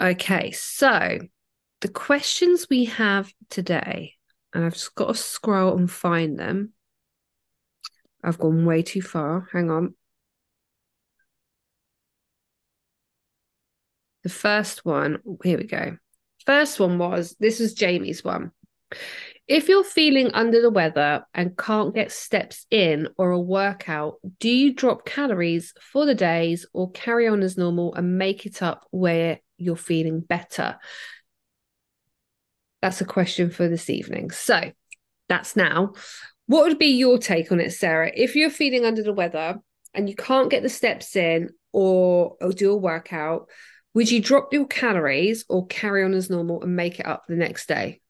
Okay, so the questions we have today, and I've just got to scroll and find them. I've gone way too far. Hang on. The first one, here we go. First one was this was Jamie's one. If you're feeling under the weather and can't get steps in or a workout, do you drop calories for the days or carry on as normal and make it up where you're feeling better? That's a question for this evening. So that's now. What would be your take on it, Sarah? If you're feeling under the weather and you can't get the steps in or, or do a workout, would you drop your calories or carry on as normal and make it up the next day?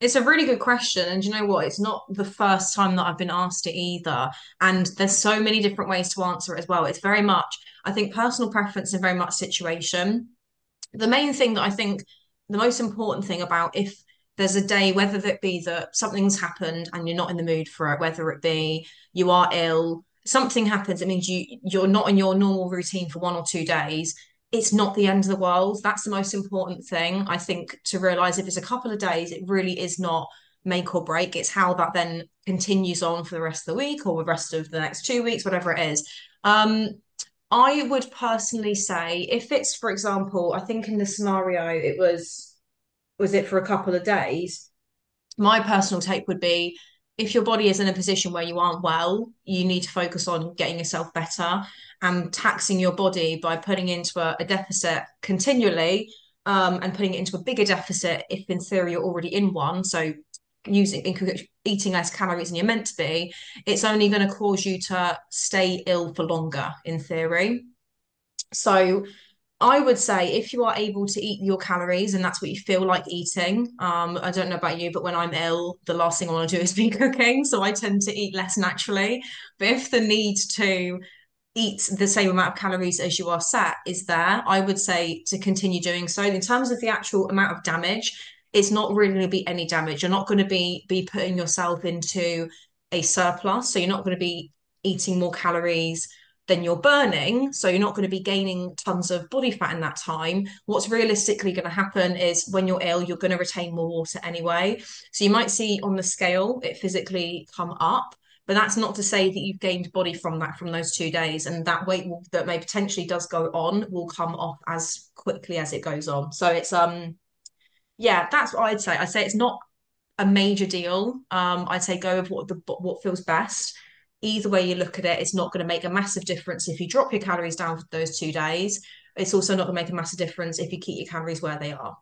It's a really good question. And you know what? It's not the first time that I've been asked it either. And there's so many different ways to answer it as well. It's very much, I think, personal preference and very much situation. The main thing that I think, the most important thing about if there's a day, whether it be that something's happened and you're not in the mood for it, whether it be you are ill, something happens, it means you you're not in your normal routine for one or two days it's not the end of the world. That's the most important thing, I think, to realize if it's a couple of days, it really is not make or break. It's how that then continues on for the rest of the week or the rest of the next two weeks, whatever it is. Um, I would personally say if it's, for example, I think in the scenario it was was it for a couple of days. My personal take would be if your body is in a position where you aren't well, you need to focus on getting yourself better and taxing your body by putting into a, a deficit continually um, and putting it into a bigger deficit if in theory you're already in one. So using eating less calories than you're meant to be, it's only going to cause you to stay ill for longer in theory. So I would say if you are able to eat your calories and that's what you feel like eating, um, I don't know about you, but when I'm ill, the last thing I want to do is be cooking. So I tend to eat less naturally. But if the need to eat the same amount of calories as you are sat is there, I would say to continue doing so. In terms of the actual amount of damage, it's not really going to be any damage. You're not going to be be putting yourself into a surplus. So you're not going to be eating more calories than you're burning. So you're not going to be gaining tons of body fat in that time. What's realistically going to happen is when you're ill, you're going to retain more water anyway. So you might see on the scale it physically come up. But that's not to say that you've gained body from that from those two days, and that weight will, that may potentially does go on will come off as quickly as it goes on. So it's um, yeah, that's what I'd say. I'd say it's not a major deal. Um, I'd say go with what the what feels best either way you look at it, it's not going to make a massive difference if you drop your calories down for those two days. It's also not going to make a massive difference if you keep your calories where they are.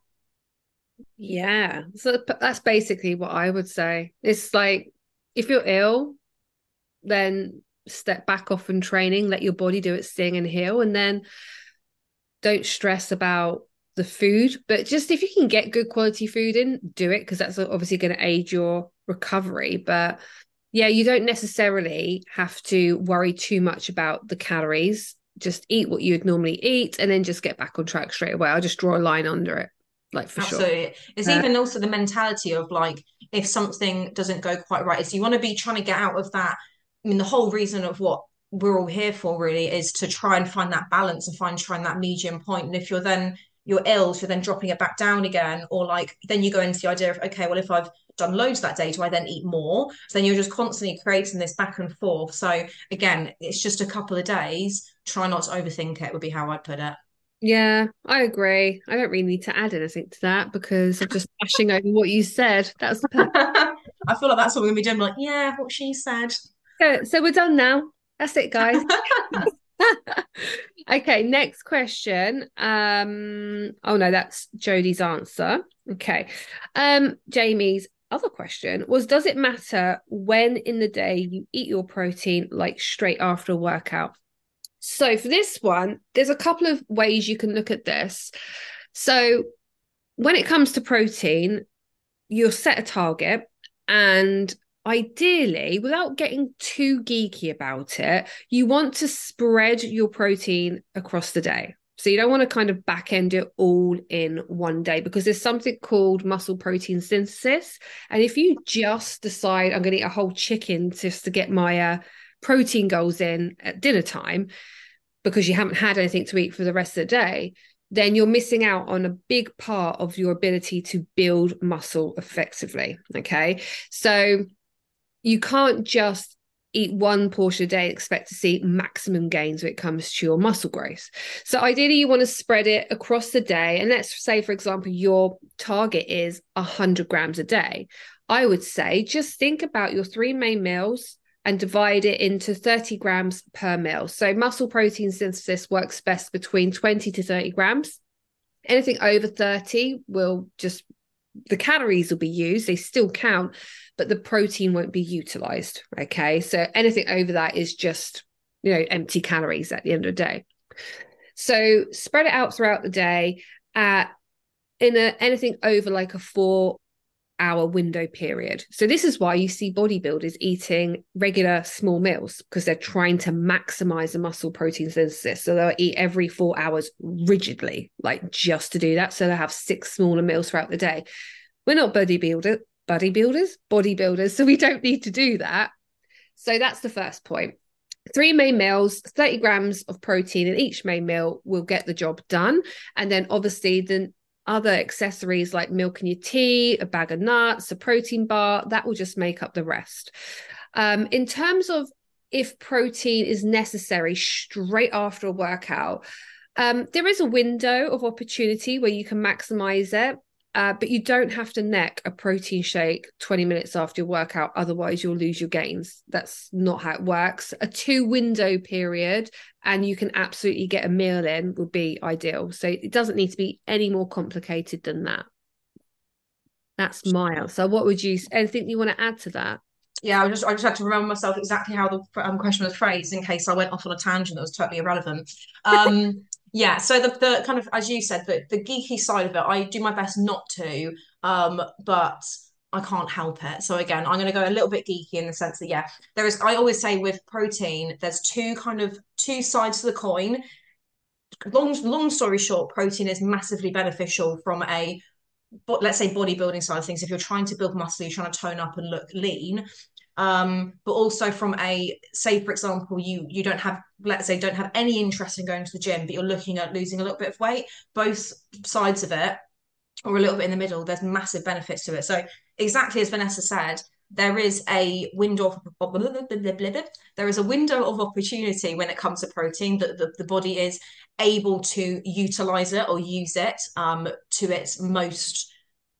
Yeah. So that's basically what I would say. It's like if you're ill, then step back off from training, let your body do its thing and heal. And then don't stress about the food. But just if you can get good quality food in, do it because that's obviously going to aid your recovery. But yeah, you don't necessarily have to worry too much about the calories. Just eat what you'd normally eat and then just get back on track straight away. I'll just draw a line under it. Like for Absolutely. sure. It's uh, even also the mentality of like if something doesn't go quite right, is you want to be trying to get out of that. I mean, the whole reason of what we're all here for really is to try and find that balance and find trying that medium point. And if you're then you're ill, so then dropping it back down again, or like then you go into the idea of okay, well if I've done loads that day, do I then eat more? So then you're just constantly creating this back and forth. So again, it's just a couple of days. Try not to overthink it, would be how I'd put it. Yeah, I agree. I don't really need to add anything to that because I'm just flashing over what you said. That's I feel like that's what we're gonna be doing. Like, yeah, what she said. So, so we're done now. That's it, guys. okay, next question. Um, oh no, that's Jodie's answer. Okay. Um, Jamie's other question was Does it matter when in the day you eat your protein, like straight after a workout? So, for this one, there's a couple of ways you can look at this. So, when it comes to protein, you'll set a target, and ideally, without getting too geeky about it, you want to spread your protein across the day. So you don't want to kind of back end it all in one day because there's something called muscle protein synthesis. And if you just decide I'm going to eat a whole chicken just to get my uh, protein goals in at dinner time because you haven't had anything to eat for the rest of the day, then you're missing out on a big part of your ability to build muscle effectively. Okay. So you can't just eat one portion a day and expect to see maximum gains when it comes to your muscle growth. So ideally you want to spread it across the day. And let's say, for example, your target is 100 grams a day. I would say just think about your three main meals and divide it into 30 grams per meal. So muscle protein synthesis works best between 20 to 30 grams. Anything over 30 will just the calories will be used, they still count, but the protein won't be utilized. Okay. So anything over that is just, you know, empty calories at the end of the day. So spread it out throughout the day. At in a anything over like a four hour window period. So this is why you see bodybuilders eating regular small meals because they're trying to maximize the muscle protein synthesis. So they'll eat every four hours rigidly, like just to do that. So they'll have six smaller meals throughout the day. We're not bodybuilder, bodybuilders, bodybuilders, so we don't need to do that. So that's the first point. Three main meals, 30 grams of protein in each main meal will get the job done. And then obviously the other accessories like milk in your tea, a bag of nuts, a protein bar, that will just make up the rest. Um, in terms of if protein is necessary straight after a workout, um, there is a window of opportunity where you can maximize it. Uh, but you don't have to neck a protein shake 20 minutes after your workout. Otherwise, you'll lose your gains. That's not how it works. A two window period, and you can absolutely get a meal in, would be ideal. So it doesn't need to be any more complicated than that. That's my answer. What would you, anything you want to add to that? Yeah, I just I just had to remember myself exactly how the um, question was phrased in case I went off on a tangent that was totally irrelevant. Um, yeah so the, the kind of as you said the, the geeky side of it i do my best not to um but i can't help it. So again i'm going to go a little bit geeky in the sense that yeah there is i always say with protein there's two kind of two sides to the coin. Long long story short protein is massively beneficial from a but let's say bodybuilding side of things. If you're trying to build muscle you're trying to tone up and look lean um, but also from a say for example you you don't have let's say don't have any interest in going to the gym but you're looking at losing a little bit of weight both sides of it or a little bit in the middle there's massive benefits to it. So exactly as vanessa said there is a window of there is a window of opportunity when it comes to protein that the, the body is able to utilize it or use it um, to its most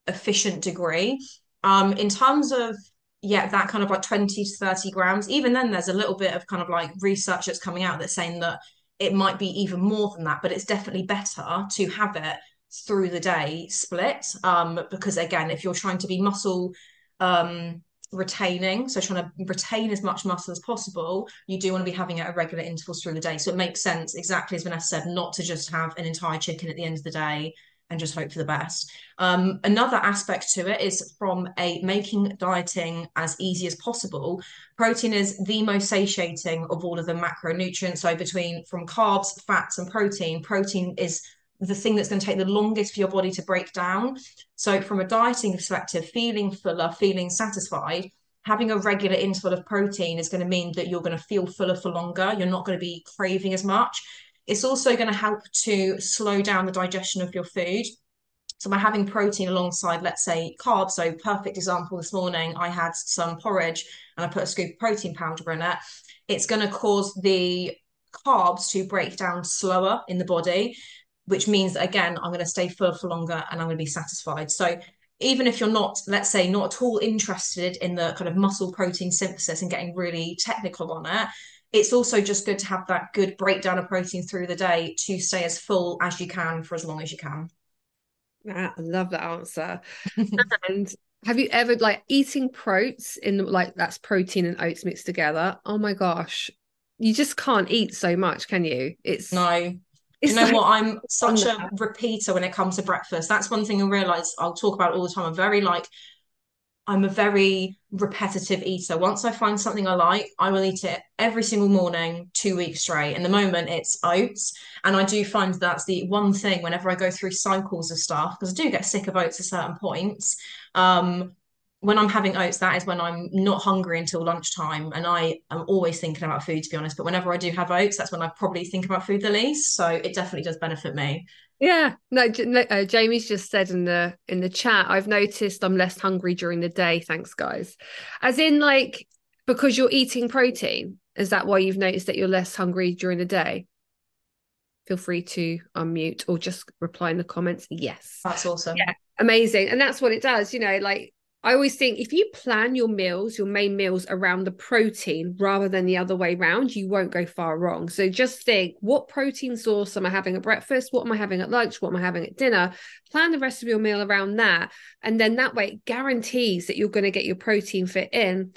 efficient degree. Um, in terms of yeah, that kind of like 20 to 30 grams. Even then, there's a little bit of kind of like research that's coming out that's saying that it might be even more than that, but it's definitely better to have it through the day split. Um, because again, if you're trying to be muscle um retaining, so trying to retain as much muscle as possible, you do want to be having it at regular intervals through the day. So it makes sense, exactly as Vanessa said, not to just have an entire chicken at the end of the day and just hope for the best. Um, another aspect to it is from a making dieting as easy as possible. Protein is the most satiating of all of the macronutrients. So between from carbs, fats, and protein, protein is the thing that's going to take the longest for your body to break down. So from a dieting perspective, feeling fuller, feeling satisfied, having a regular interval of protein is going to mean that you're going to feel fuller for longer. You're not going to be craving as much. It's also going to help to slow down the digestion of your food. So by having protein alongside, let's say, carbs, so perfect example this morning, I had some porridge and I put a scoop of protein powder in it. It's going to cause the carbs to break down slower in the body, which means that again, I'm going to stay full for longer and I'm going to be satisfied. So even if you're not, let's say, not at all interested in the kind of muscle protein synthesis and getting really technical on it, it's also just good to have that good breakdown of protein through the day to stay as full as you can for as long as you can. I love that answer. and have you ever like eating proats in like that's protein and oats mixed together? Oh my gosh, you just can't eat so much, can you? It's no. It's you know like, what? I'm such a repeater when it comes to breakfast. That's one thing I realize I'll talk about all the time. I'm very like I'm a very repetitive eater. Once I find something I like, I will eat it every single morning, two weeks straight. In the moment, it's oats. And I do find that's the one thing whenever I go through cycles of stuff, because I do get sick of oats at certain points. Um, when I'm having oats, that is when I'm not hungry until lunchtime. And I am always thinking about food, to be honest. But whenever I do have oats, that's when I probably think about food the least. So it definitely does benefit me. Yeah, no, uh, Jamie's just said in the in the chat. I've noticed I'm less hungry during the day. Thanks, guys. As in, like, because you're eating protein. Is that why you've noticed that you're less hungry during the day? Feel free to unmute or just reply in the comments. Yes, that's awesome. Yeah, amazing. And that's what it does. You know, like I always think if you plan your meals, your main meals around the protein rather than the other way around, you won't go far wrong. So just think what protein source am I having at breakfast? What am I having at lunch? What am I having at dinner? Plan the rest of your meal around that. And then that way it guarantees that you're going to get your protein fit in.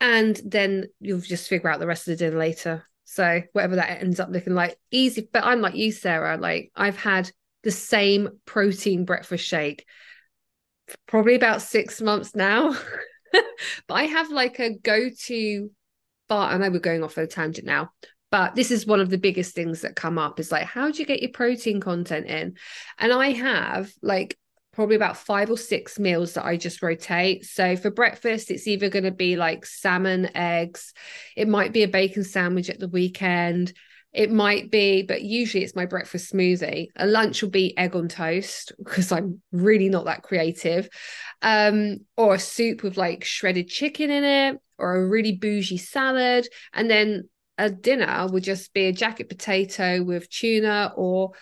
And then you'll just figure out the rest of the dinner later. So whatever that ends up looking like, easy. But I'm like you, Sarah. Like I've had the same protein breakfast shake probably about six months now. but I have like a go to bar. I know we're going off on a tangent now, but this is one of the biggest things that come up is like, how do you get your protein content in? And I have like probably about five or six meals that I just rotate. So for breakfast, it's either going to be like salmon, eggs, it might be a bacon sandwich at the weekend. It might be, but usually it's my breakfast smoothie. A lunch will be egg on toast because I'm really not that creative. Um, or a soup with like shredded chicken in it, or a really bougie salad. And then a dinner would just be a jacket potato with tuna or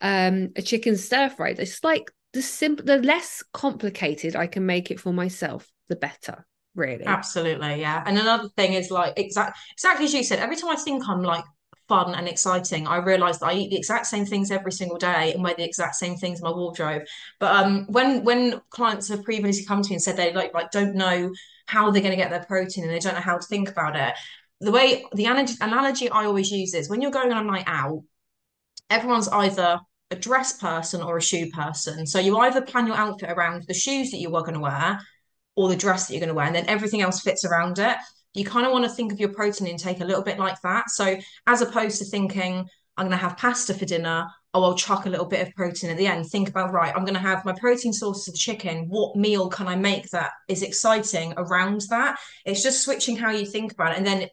um, a chicken stir fry. It's like the simple, the less complicated I can make it for myself, the better really absolutely yeah and another thing is like exact exactly as you said every time i think i'm like fun and exciting, I realized that I eat the exact same things every single day and wear the exact same things in my wardrobe. But um, when when clients have previously come to me and said they like like don't know how they're going to get their protein and they don't know how to think about it, the way the analogy I always use is when you're going on a night out, everyone's either a dress person or a shoe person. So you either plan your outfit around the shoes that you are going to wear or the dress that you're going to wear, and then everything else fits around it you kind of want to think of your protein intake a little bit like that. So as opposed to thinking, I'm going to have pasta for dinner, oh, I'll chuck a little bit of protein at the end. Think about, right, I'm going to have my protein sources of chicken. What meal can I make that is exciting around that? It's just switching how you think about it. And then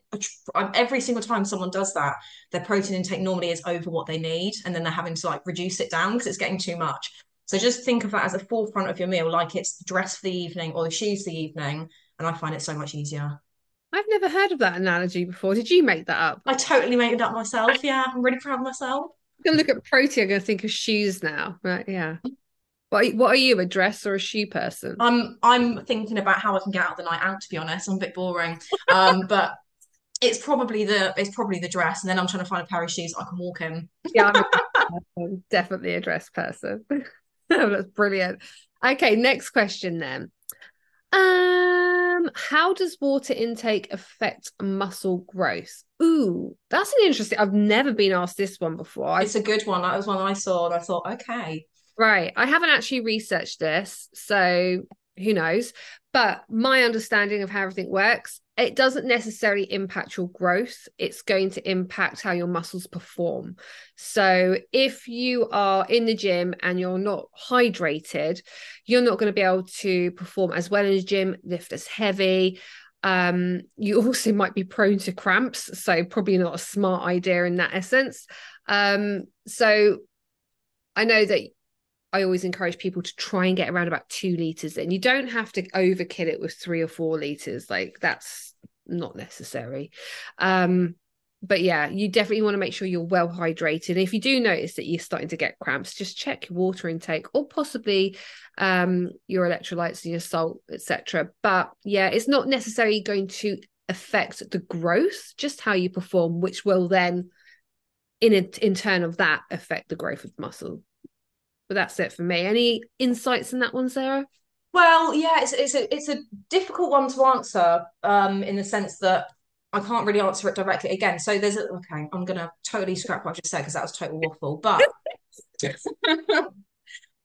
um, every single time someone does that, their protein intake normally is over what they need. And then they're having to like reduce it down because it's getting too much. So just think of that as a forefront of your meal, like it's the dress for the evening or the shoes for the evening. And I find it so much easier. I've never heard of that analogy before. Did you make that up? I totally made it up myself. Yeah, I'm really proud of myself. I'm gonna look at protein. I'm gonna think of shoes now. Right? Yeah. What what are you, a dress or a shoe person? I'm I'm thinking about how I can get out of the night out. To be honest, I'm a bit boring. Um, but it's probably the it's probably the dress, and then I'm trying to find a pair of shoes I can walk in. yeah, I'm definitely a dress person. That's brilliant. Okay, next question then. Um, Um, how does water intake affect muscle growth? Ooh, that's an interesting. I've never been asked this one before. It's a good one. That was one I saw, and I thought, okay, right. I haven't actually researched this, so who knows? But my understanding of how everything works it doesn't necessarily impact your growth. It's going to impact how your muscles perform. So if you are in the gym and you're not hydrated you're not going to be able to perform as well in the gym lift as heavy. Um, you also might be prone to cramps so probably not a smart idea in that essence. Um, so i know that I always encourage people to try and get around about two liters in. You don't have to overkill it with three or four liters. Like that's not necessary. Um, but yeah, you definitely want to make sure you're well hydrated. If you do notice that you're starting to get cramps, just check your water intake or possibly um, your electrolytes and your salt, etc. But yeah, it's not necessarily going to affect the growth, just how you perform, which will then, in a, in turn of that, affect the growth of muscle. But that's it for me. Any insights in that one, Sarah? Well, yeah, it's it's a it's a difficult one to answer, um, in the sense that I can't really answer it directly. Again, so there's a okay, I'm gonna totally scrap what I just said because that was total waffle. But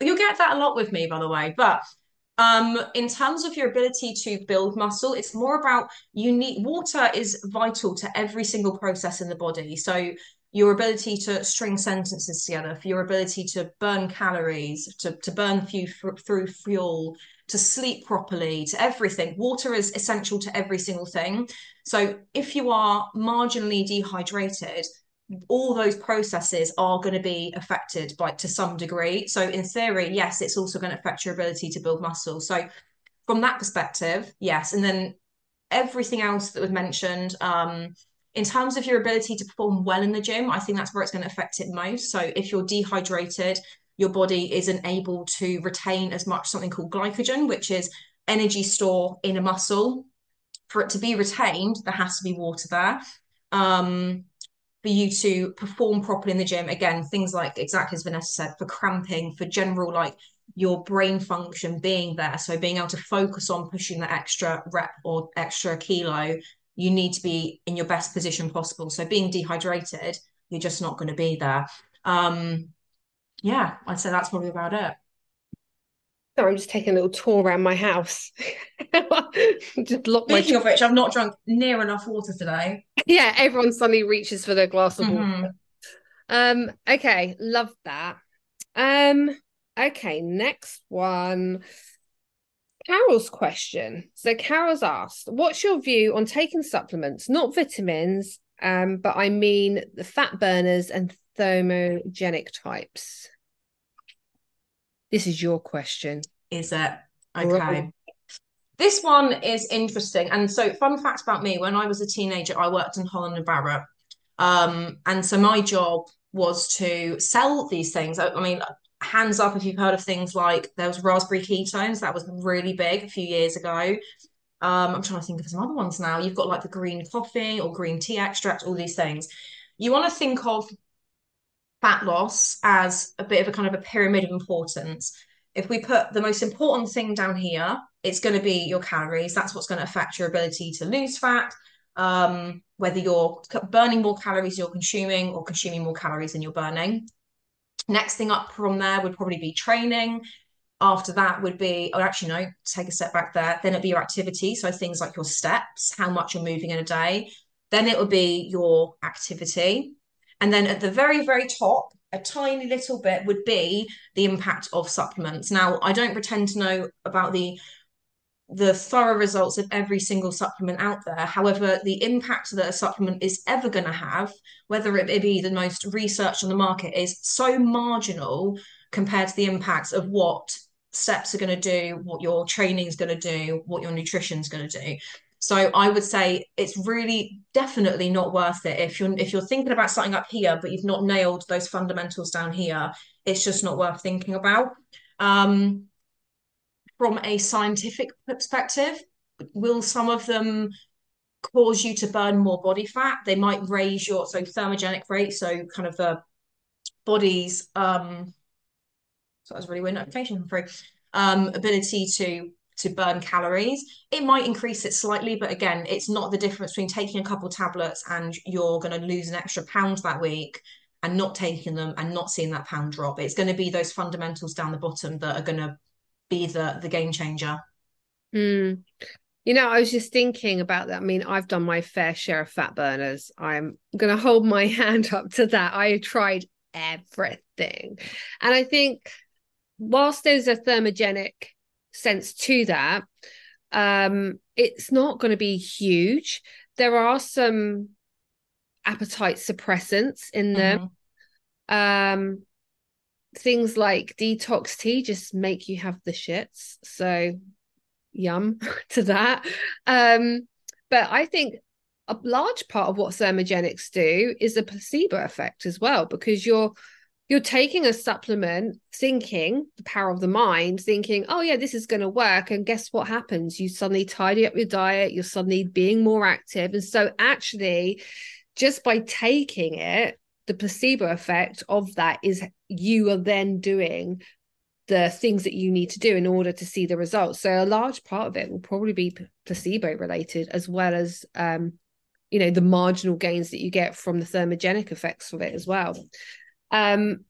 you'll get that a lot with me, by the way. But um, in terms of your ability to build muscle, it's more about you need water is vital to every single process in the body. So your ability to string sentences together, for your ability to burn calories, to, to burn through fuel, to sleep properly, to everything. Water is essential to every single thing. So if you are marginally dehydrated, all those processes are going to be affected by to some degree. So in theory, yes, it's also going to affect your ability to build muscle. So from that perspective, yes. And then everything else that was mentioned, um, in terms of your ability to perform well in the gym, I think that's where it's going to affect it most. So if you're dehydrated, your body isn't able to retain as much something called glycogen, which is energy store in a muscle. For it to be retained, there has to be water there. Um, for you to perform properly in the gym, again, things like exactly as Vanessa said, for cramping, for general like your brain function being there. So being able to focus on pushing that extra rep or extra kilo, you need to be in your best position possible. So being dehydrated, you're just not going to be there. Um, yeah, I'd say that's probably about it. Sorry, I'm just taking a little tour around my house. just lock Speaking my... of which, I've not drunk near enough water today. Yeah, everyone suddenly reaches for their glass of mm-hmm. water. Um, okay, love that. Um, okay, next one. Carol's question. So Carol's asked, what's your view on taking supplements, not vitamins, um, but I mean the fat burners and thermogenic types? This is your question. Is it? Okay. This one is interesting. And so, fun fact about me when I was a teenager, I worked in Holland and Barrett. Um, and so, my job was to sell these things. I, I mean, hands up if you've heard of things like there was raspberry ketones, that was really big a few years ago. Um, I'm trying to think of some other ones now. You've got like the green coffee or green tea extract, all these things. You want to think of fat loss as a bit of a kind of a pyramid of importance. If we put the most important thing down here, it's going to be your calories. That's what's going to affect your ability to lose fat. Um, whether you're burning more calories you're consuming or consuming more calories than you're burning. Next thing up from there would probably be training. After that would be, oh, actually, no, take a step back there. Then it'd be your activity. So things like your steps, how much you're moving in a day. Then it would be your activity. And then at the very, very top, a tiny little bit would be the impact of supplements. Now, I don't pretend to know about the the thorough results of every single supplement out there. However, the impact that a supplement is ever going to have, whether it be the most research on the market, is so marginal compared to the impacts of what steps are going to do, what your training is going to do, what your nutrition is going to do. So I would say it's really definitely not worth it if you're if you're thinking about starting up here, but you've not nailed those fundamentals down here. It's just not worth thinking about. Um, from a scientific perspective, will some of them cause you to burn more body fat? They might raise your so thermogenic rate, so kind of the body's um. So that was really weird notification for um ability to to burn calories. It might increase it slightly, but again, it's not the difference between taking a couple tablets and you're going to lose an extra pound that week and not taking them and not seeing that pound drop. It's going to be those fundamentals down the bottom that are going to be the the game changer. Mm. You know, I was just thinking about that. I mean, I've done my fair share of fat burners. I'm going to hold my hand up to that. I tried everything. And I think whilst there's a thermogenic sense to that. Um, it's not going to be huge. There are some appetite suppressants in them. Mm-hmm. Um, things like detox tea just make you have the shits. So, yum to that. Um, but I think a large part of what thermogenics do is the placebo effect as well, because you're you're taking a supplement thinking the power of the mind thinking oh yeah this is going to work and guess what happens you suddenly tidy up your diet you're suddenly being more active and so actually just by taking it the placebo effect of that is you are then doing the things that you need to do in order to see the results so a large part of it will probably be placebo related as well as um you know the marginal gains that you get from the thermogenic effects of it as well um,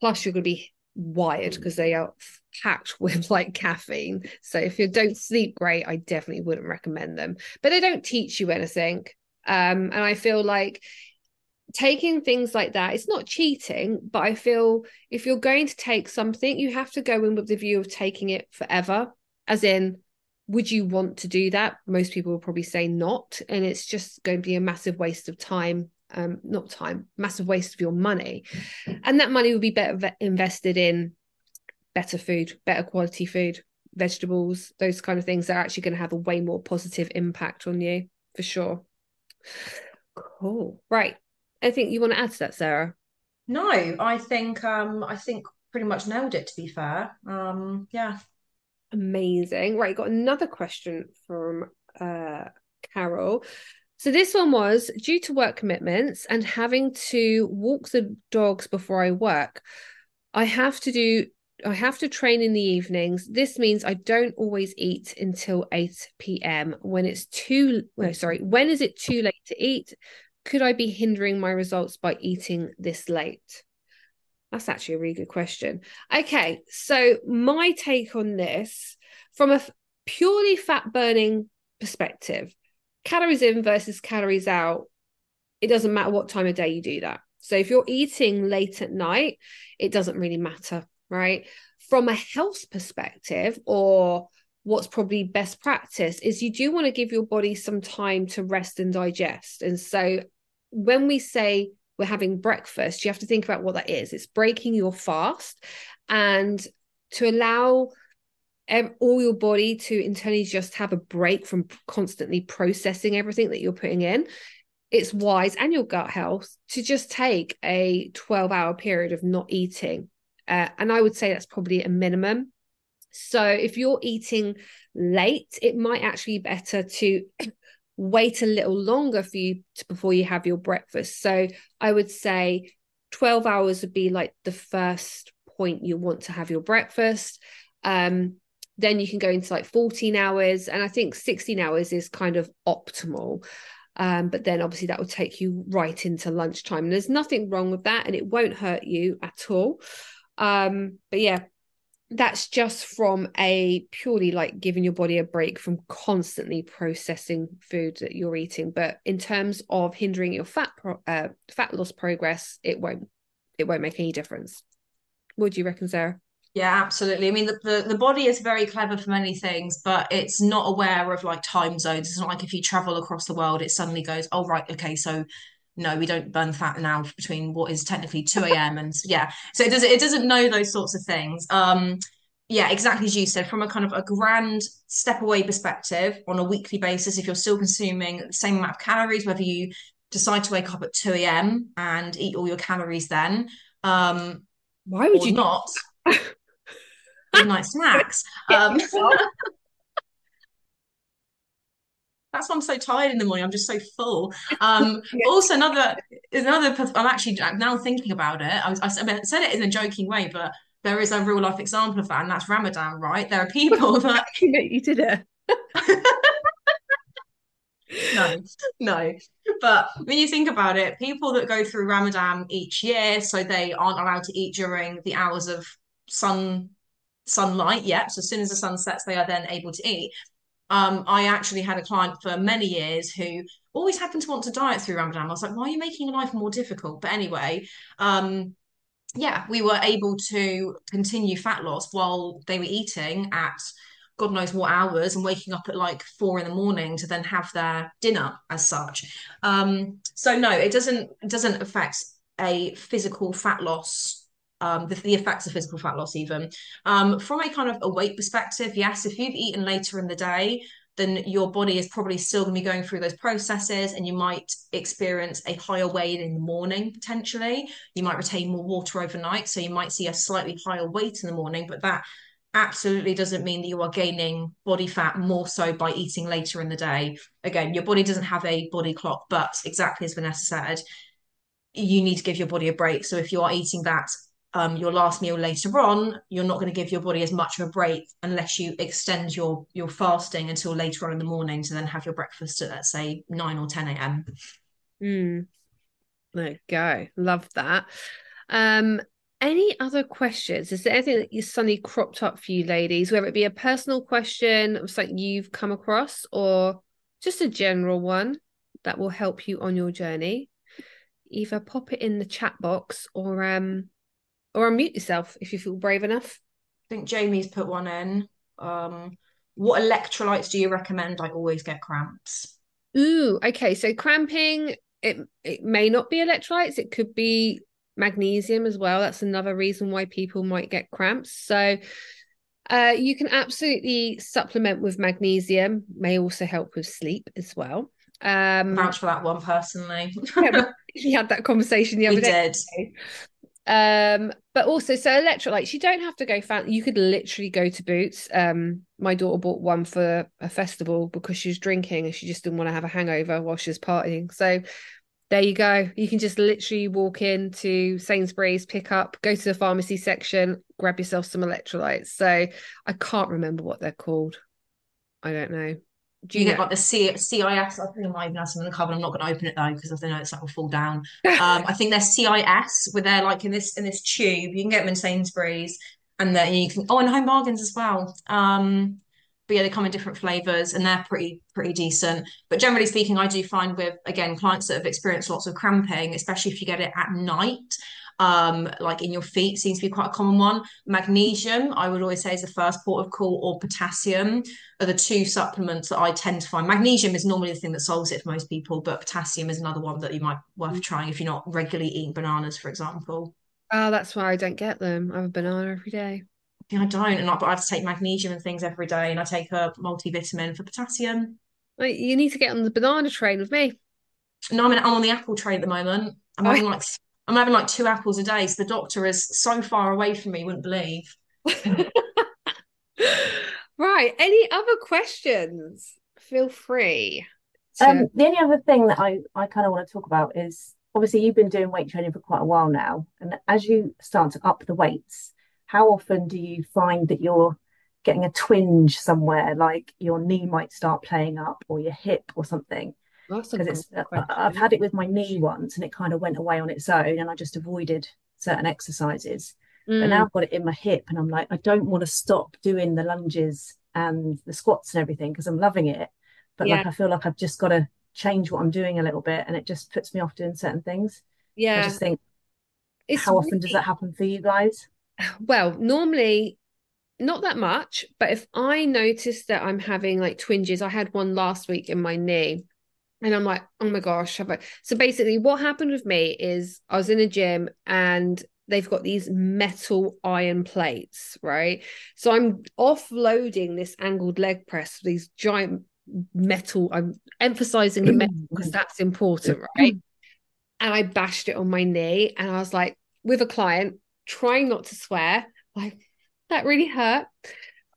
plus, you're going to be wired because they are packed with like caffeine. So if you don't sleep great, I definitely wouldn't recommend them. But they don't teach you anything. Um, and I feel like taking things like that, it's not cheating, but I feel if you're going to take something, you have to go in with the view of taking it forever, as in, would you want to do that? Most people will probably say not. And it's just going to be a massive waste of time. Um, not time, massive waste of your money. And that money would be better invested in better food, better quality food, vegetables, those kind of things are actually going to have a way more positive impact on you for sure. Cool. Right. Anything you want to add to that, Sarah? No, I think um I think pretty much nailed it to be fair. Um yeah. Amazing. Right, got another question from uh Carol. So this one was due to work commitments and having to walk the dogs before I work. I have to do I have to train in the evenings. This means I don't always eat until 8 p.m. When it's too well, sorry, when is it too late to eat? Could I be hindering my results by eating this late? That's actually a really good question. Okay, so my take on this from a purely fat burning perspective, calories in versus calories out, it doesn't matter what time of day you do that. So if you're eating late at night, it doesn't really matter, right? From a health perspective or what's probably best practice is you do want to give your body some time to rest and digest. And so when we say we're having breakfast, you have to think about what that is. It's breaking your fast and to allow all your body to internally just have a break from constantly processing everything that you're putting in. It's wise and your gut health to just take a 12 hour period of not eating. Uh, and I would say that's probably a minimum. So if you're eating late, it might actually be better to wait a little longer for you to, before you have your breakfast. So I would say 12 hours would be like the first point you want to have your breakfast. Um, then you can go into like 14 hours. And I think 16 hours is kind of optimal. Um, but then obviously that will take you right into lunchtime. And there's nothing wrong with that, and it won't hurt you at all. Um, but yeah, that's just from a purely like giving your body a break from constantly processing food that you're eating. But in terms of hindering your fat pro- uh, fat loss progress it won't it won't make any difference. Do you reckon sarah? Yeah absolutely. I mean the, the, the body is very clever for many things but it's not aware of like time zones. It's not like if you travel across the world it suddenly goes oh right okay so no, we don't burn fat now between what is technically 2 a.m. and yeah. So it doesn't it doesn't know those sorts of things. Um yeah, exactly as you said, from a kind of a grand step away perspective on a weekly basis, if you're still consuming the same amount of calories, whether you decide to wake up at 2 a.m. and eat all your calories then. Um why would you not? midnight snacks. Um, that's why I'm so tired in the morning. I'm just so full. Um, yeah. Also, another another. I'm actually now thinking about it. I, was, I said it in a joking way, but there is a real life example of that, and that's Ramadan. Right? There are people that you did it. no, no. But when you think about it, people that go through Ramadan each year, so they aren't allowed to eat during the hours of sun sunlight. Yet, so as soon as the sun sets, they are then able to eat. Um, I actually had a client for many years who always happened to want to diet through Ramadan. I was like, why are you making life more difficult? But anyway, um, yeah, we were able to continue fat loss while they were eating at God knows what hours and waking up at like four in the morning to then have their dinner as such. Um, so no, it doesn't it doesn't affect a physical fat loss um, the, the, effects of physical fat loss even. Um, from a kind of a weight perspective yes if you've eaten later in the day then your body is probably still going to be going through those processes and you might experience a higher weight in the morning potentially. You might retain more water overnight so you might see a slightly higher weight in the morning but that absolutely doesn't mean that you are gaining body fat more so by eating later in the day. Again your body doesn't have a body clock but exactly as vanessa said you need to give your body a break. So if you are eating that um, your last meal later on, you're not going to give your body as much of a break unless you extend your your fasting until later on in the morning to then have your breakfast at let's say nine or ten a.m. Mm. There you go. Love that. Um, any other questions? Is there anything that you suddenly cropped up for you, ladies? Whether it be a personal question of something you've come across, or just a general one that will help you on your journey? either pop it in the chat box or um or unmute yourself if you feel brave enough. I think Jamie's put one in. Um, what electrolytes do you recommend? I always get cramps. Ooh, okay. So cramping, it it may not be electrolytes. It could be magnesium as well. That's another reason why people might get cramps. So uh, you can absolutely supplement with magnesium. May also help with sleep as well. Um, Vouch for that one personally. yeah, we had that conversation the other we day. did. Um, but also so electrolytes, you don't have to go. You could literally go to Boots. Um, my daughter bought one for a festival because she was drinking and she just didn't want to have a hangover while she was partying. So there you go. You can just literally walk into Sainsbury's, pick up, go to the pharmacy section, grab yourself some electrolytes. So I can't remember what they're called. I don't know. Do you, you get like the C- SiS? I think I might even have some in the cupboard. I'm not going to open it though because I know it's like will fall down. um, I think they're SiS, where they're like in this in this tube. You can get them in Sainsbury's, and then you can oh, and Home Bargains as well. Um, but yeah, they come in different flavors, and they're pretty pretty decent. But generally speaking, I do find with again clients that have experienced lots of cramping, especially if you get it at night, um, like in your feet seems to be quite a common one. Magnesium, I would always say, is the first port of call, or potassium are the two supplements that I tend to find. Magnesium is normally the thing that solves it for most people, but potassium is another one that you might worth trying if you're not regularly eating bananas, for example. Oh, that's why I don't get them. I have a banana every day. Yeah, I don't, and I, but I have to take magnesium and things every day, and I take a multivitamin for potassium. Like, you need to get on the banana train with me. No, I'm, I'm on the apple train at the moment. I'm having like I'm having like two apples a day. So the doctor is so far away from me, wouldn't believe. right. Any other questions? Feel free. To... Um, the only other thing that I, I kind of want to talk about is obviously you've been doing weight training for quite a while now. And as you start to up the weights, how often do you find that you're getting a twinge somewhere, like your knee might start playing up or your hip or something? Because it's uh, I've had it with my knee once and it kind of went away on its own and I just avoided certain exercises. Mm. But now I've got it in my hip and I'm like, I don't want to stop doing the lunges and the squats and everything because I'm loving it. But yeah. like I feel like I've just got to change what I'm doing a little bit and it just puts me off doing certain things. Yeah. I just think it's how really... often does that happen for you guys? Well, normally not that much, but if I notice that I'm having like twinges, I had one last week in my knee and I'm like, oh my gosh. Have I... So basically, what happened with me is I was in a gym and they've got these metal iron plates, right? So I'm offloading this angled leg press, these giant metal. I'm emphasizing the metal because that's important, right? And I bashed it on my knee, and I was like, with a client, trying not to swear, like that really hurt,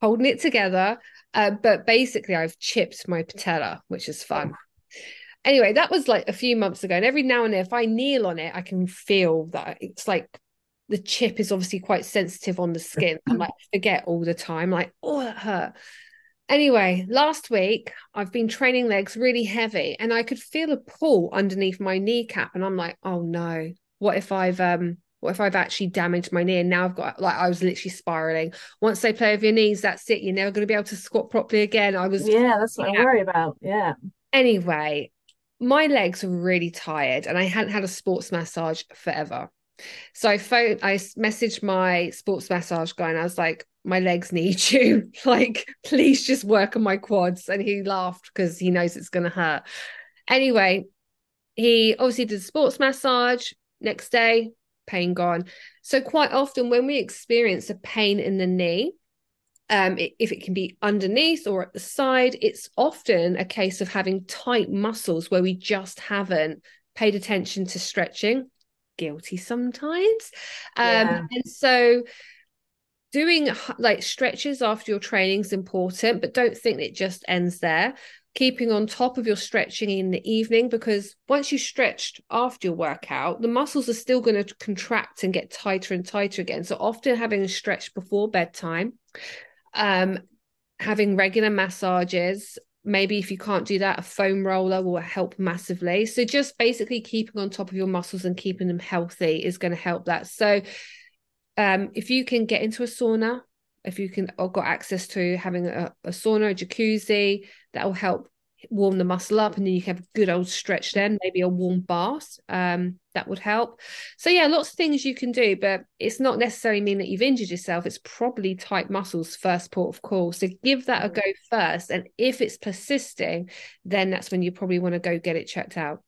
holding it together. Uh, but basically, I've chipped my patella, which is fun. Anyway, that was like a few months ago. And every now and then, if I kneel on it, I can feel that it's like the chip is obviously quite sensitive on the skin. I like forget all the time, like, oh, that hurt. Anyway, last week I've been training legs really heavy and I could feel a pull underneath my kneecap. And I'm like, oh no, what if I've um what if I've actually damaged my knee and now I've got like I was literally spiraling. Once they play with your knees, that's it. You're never going to be able to squat properly again. I was Yeah, that's what I worry about. Yeah. Anyway, my legs were really tired and I hadn't had a sports massage forever. So I phoned, I messaged my sports massage guy and I was like, my legs need you. like, please just work on my quads. And he laughed because he knows it's going to hurt. Anyway, he obviously did a sports massage. Next day, pain gone. So, quite often when we experience a pain in the knee, um, if it can be underneath or at the side, it's often a case of having tight muscles where we just haven't paid attention to stretching. Guilty sometimes. Um, yeah. And so, doing like stretches after your training is important, but don't think it just ends there. Keeping on top of your stretching in the evening because once you stretched after your workout, the muscles are still going to contract and get tighter and tighter again. So, often having a stretch before bedtime um, having regular massages. Maybe if you can't do that, a foam roller will help massively. So just basically keeping on top of your muscles and keeping them healthy is going to help that. So um, if you can get into a sauna, if you can or got access to having a, a sauna, a jacuzzi, that will help warm the muscle up and then you can have a good old stretch then maybe a warm bath um that would help. So yeah lots of things you can do but it's not necessarily mean that you've injured yourself. It's probably tight muscles first port of call. So give that a mm. go first and if it's persisting then that's when you probably want to go get it checked out.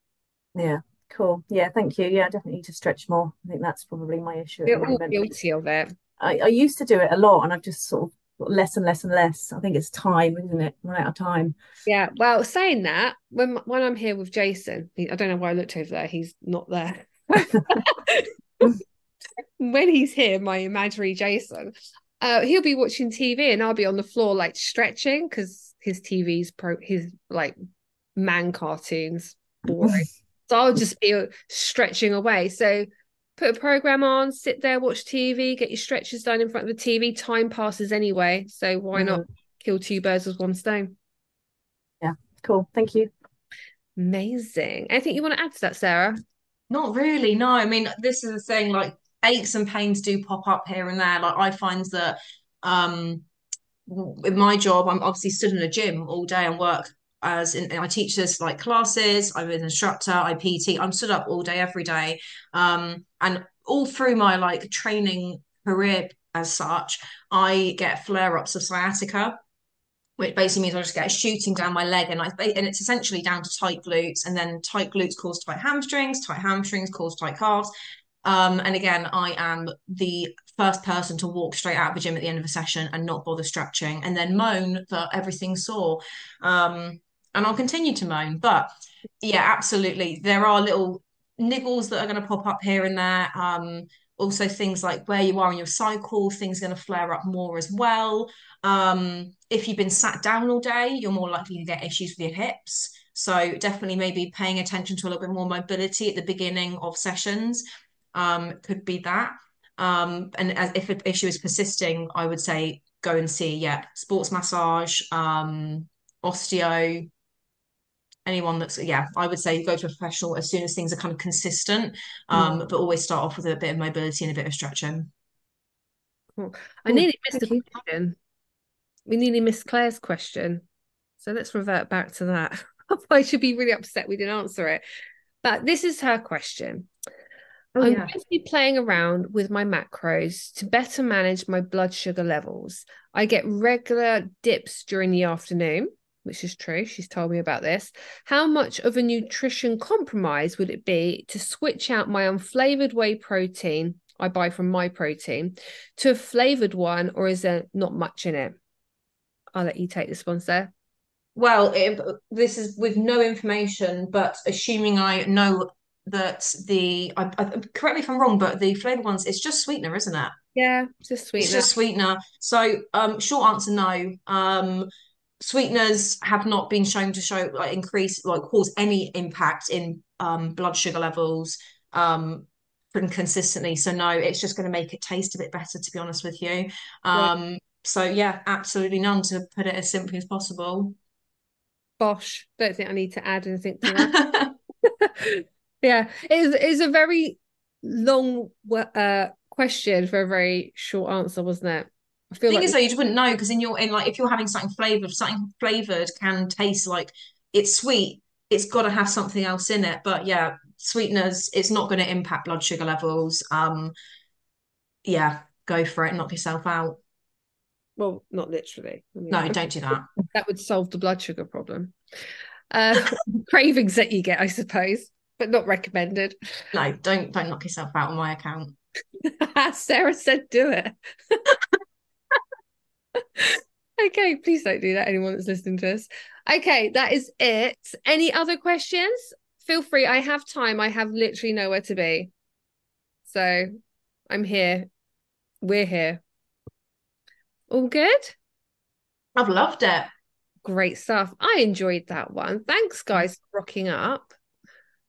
Yeah cool. Yeah thank you. Yeah I definitely need to stretch more. I think that's probably my issue you're all guilty of it. I, I used to do it a lot and I've just sort of less and less and less. I think it's time, isn't it? Run out of time. Yeah. Well, saying that, when when I'm here with Jason, I don't know why I looked over there. He's not there. when he's here, my imaginary Jason, uh, he'll be watching TV and I'll be on the floor like stretching because his TV's pro his like man cartoons boring. so I'll just be stretching away. So put a program on, sit there, watch TV, get your stretches done in front of the TV. Time passes anyway, so why mm. not kill two birds with one stone? Yeah, cool. Thank you. Amazing. Anything you want to add to that, Sarah? Not really. No, I mean this is the thing. Like aches and pains do pop up here and there. Like I find that um with my job, I'm obviously stood in a gym all day and work as in, I teach this like classes, I'm an instructor, I PT, I'm stood up all day, every day. Um, and all through my like training career as such, I get flare ups of sciatica, which basically means I just get shooting down my leg, and I and it's essentially down to tight glutes, and then tight glutes cause tight hamstrings, tight hamstrings cause tight calves. Um, and again, I am the first person to walk straight out of the gym at the end of a session and not bother stretching, and then moan that everything's sore. Um, and I'll continue to moan. But yeah, absolutely. There are little niggles that are going to pop up here and there. Um, also, things like where you are in your cycle, things going to flare up more as well. Um, if you've been sat down all day, you're more likely to get issues with your hips. So definitely maybe paying attention to a little bit more mobility at the beginning of sessions um, could be that. Um, and as, if an issue is persisting, I would say go and see, yeah, sports massage, um, osteo, anyone that's yeah i would say go to a professional as soon as things are kind of consistent um mm. but always start off with a bit of mobility and a bit of stretching cool. i nearly missed a question we nearly missed claire's question so let's revert back to that i should be really upset we didn't answer it but this is her question oh, I'm yeah. going to be playing around with my macros to better manage my blood sugar levels. I get regular dips during the afternoon which is true. She's told me about this. How much of a nutrition compromise would it be to switch out my unflavored whey protein I buy from Myprotein to a flavored one, or is there not much in it? I'll let you take this one, sir. Well, it, this is with no information, but assuming I know that the I, I, correct me if I'm wrong, but the flavored ones it's just sweetener, isn't it? Yeah, just sweetener. It's just sweetener. So, um, short answer, no. Um, sweeteners have not been shown to show like increase like cause any impact in um, blood sugar levels um consistently. So no it's just going to make it taste a bit better to be honest with you. Um so yeah absolutely none to put it as simply as possible. Bosh. Don't think i need to add anything to that. Yeah it's, it's a very long uh question for a very short answer wasn't it I feel thing like is though you just wouldn't know because in your in like if you're having something flavored, something flavored can taste like it's sweet. It's got to have something else in it. But yeah, sweeteners, it's not going to impact blood sugar levels. Um, yeah, go for it. Knock yourself out. Well, not literally. I mean, no, don't do that. That would solve the blood sugar problem. Uh, cravings that you get, I suppose, but not recommended. No, don't don't knock yourself out on my account. Sarah said, "Do it." Okay, please don't do that. Anyone that's listening to us. Okay, that is it. Any other questions? Feel free. I have time. I have literally nowhere to be. So I'm here. We're here. All good? I've loved it. Great stuff. I enjoyed that one. Thanks, guys, for rocking up.